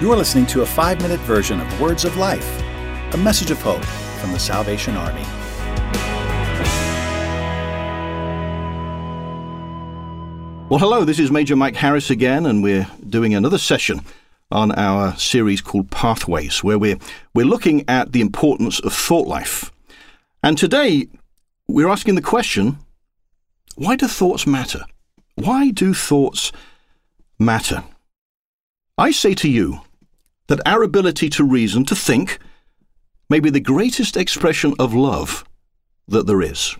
You are listening to a five minute version of Words of Life, a message of hope from the Salvation Army. Well, hello, this is Major Mike Harris again, and we're doing another session on our series called Pathways, where we're, we're looking at the importance of thought life. And today, we're asking the question why do thoughts matter? Why do thoughts matter? I say to you that our ability to reason, to think, may be the greatest expression of love that there is.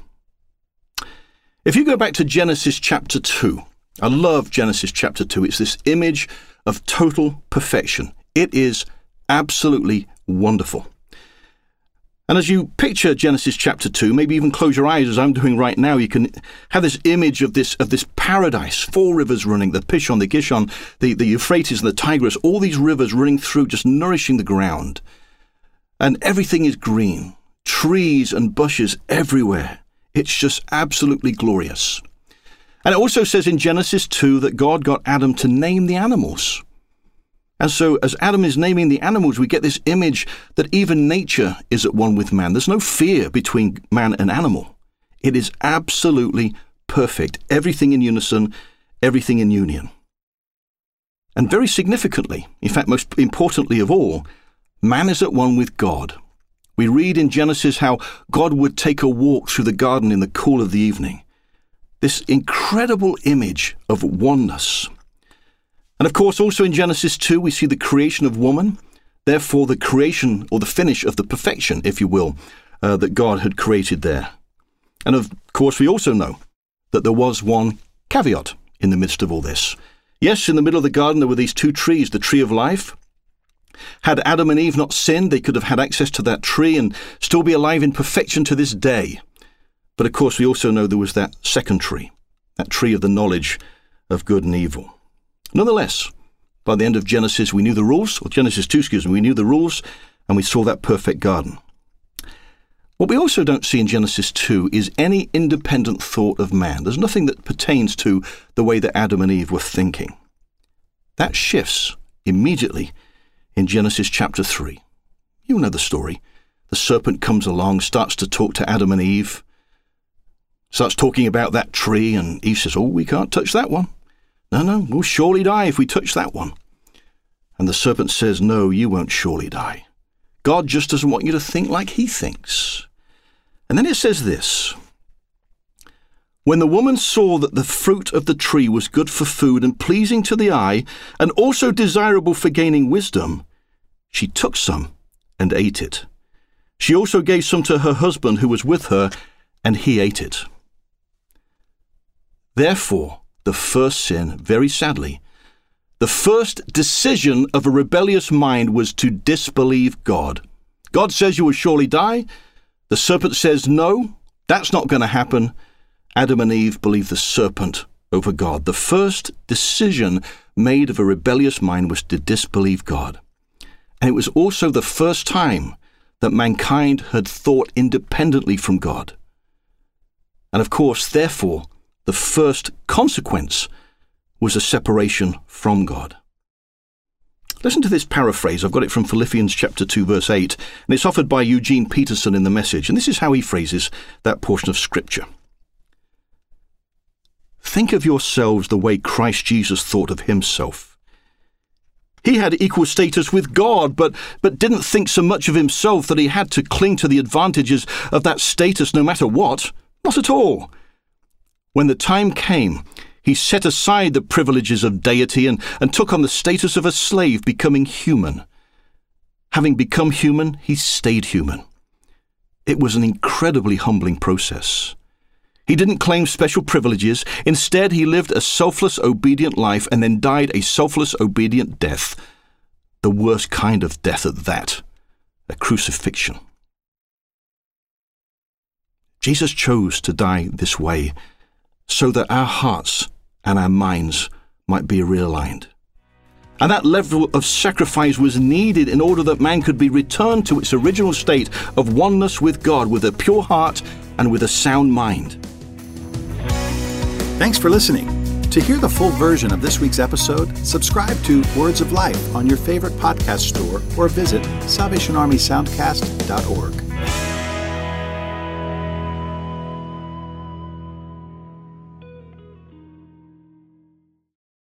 If you go back to Genesis chapter 2, I love Genesis chapter 2. It's this image of total perfection. It is absolutely wonderful. And as you picture Genesis chapter 2, maybe even close your eyes as I'm doing right now, you can have this image of this of this paradise, four rivers running, the Pishon, the Gishon, the, the Euphrates and the Tigris, all these rivers running through, just nourishing the ground. And everything is green, trees and bushes everywhere. It's just absolutely glorious. And it also says in Genesis 2 that God got Adam to name the animals. And so, as Adam is naming the animals, we get this image that even nature is at one with man. There's no fear between man and animal. It is absolutely perfect. Everything in unison, everything in union. And very significantly, in fact, most importantly of all, man is at one with God. We read in Genesis how God would take a walk through the garden in the cool of the evening. This incredible image of oneness. And of course, also in Genesis 2, we see the creation of woman, therefore, the creation or the finish of the perfection, if you will, uh, that God had created there. And of course, we also know that there was one caveat in the midst of all this. Yes, in the middle of the garden, there were these two trees the tree of life. Had Adam and Eve not sinned, they could have had access to that tree and still be alive in perfection to this day. But of course, we also know there was that second tree, that tree of the knowledge of good and evil. Nonetheless, by the end of Genesis, we knew the rules, or Genesis 2, excuse me, we knew the rules, and we saw that perfect garden. What we also don't see in Genesis 2 is any independent thought of man. There's nothing that pertains to the way that Adam and Eve were thinking. That shifts immediately in Genesis chapter 3. You know the story. The serpent comes along, starts to talk to Adam and Eve, starts talking about that tree, and Eve says, Oh, we can't touch that one. No, no, we'll surely die if we touch that one. And the serpent says, No, you won't surely die. God just doesn't want you to think like he thinks. And then it says this When the woman saw that the fruit of the tree was good for food and pleasing to the eye, and also desirable for gaining wisdom, she took some and ate it. She also gave some to her husband who was with her, and he ate it. Therefore, the first sin, very sadly, the first decision of a rebellious mind was to disbelieve God. God says you will surely die. The serpent says no, that's not going to happen. Adam and Eve believe the serpent over God. The first decision made of a rebellious mind was to disbelieve God. And it was also the first time that mankind had thought independently from God. And of course, therefore, the first consequence was a separation from God. Listen to this paraphrase. I've got it from Philippians chapter 2 verse 8, and it's offered by Eugene Peterson in the message, and this is how he phrases that portion of scripture. Think of yourselves the way Christ Jesus thought of himself. He had equal status with God, but, but didn't think so much of himself that he had to cling to the advantages of that status no matter what. Not at all. When the time came, he set aside the privileges of deity and, and took on the status of a slave, becoming human. Having become human, he stayed human. It was an incredibly humbling process. He didn't claim special privileges. Instead, he lived a selfless, obedient life and then died a selfless, obedient death. The worst kind of death at that a crucifixion. Jesus chose to die this way so that our hearts and our minds might be realigned. And that level of sacrifice was needed in order that man could be returned to its original state of oneness with God with a pure heart and with a sound mind. Thanks for listening. To hear the full version of this week's episode, subscribe to Words of Life on your favorite podcast store or visit SalvationArmySoundcast.org.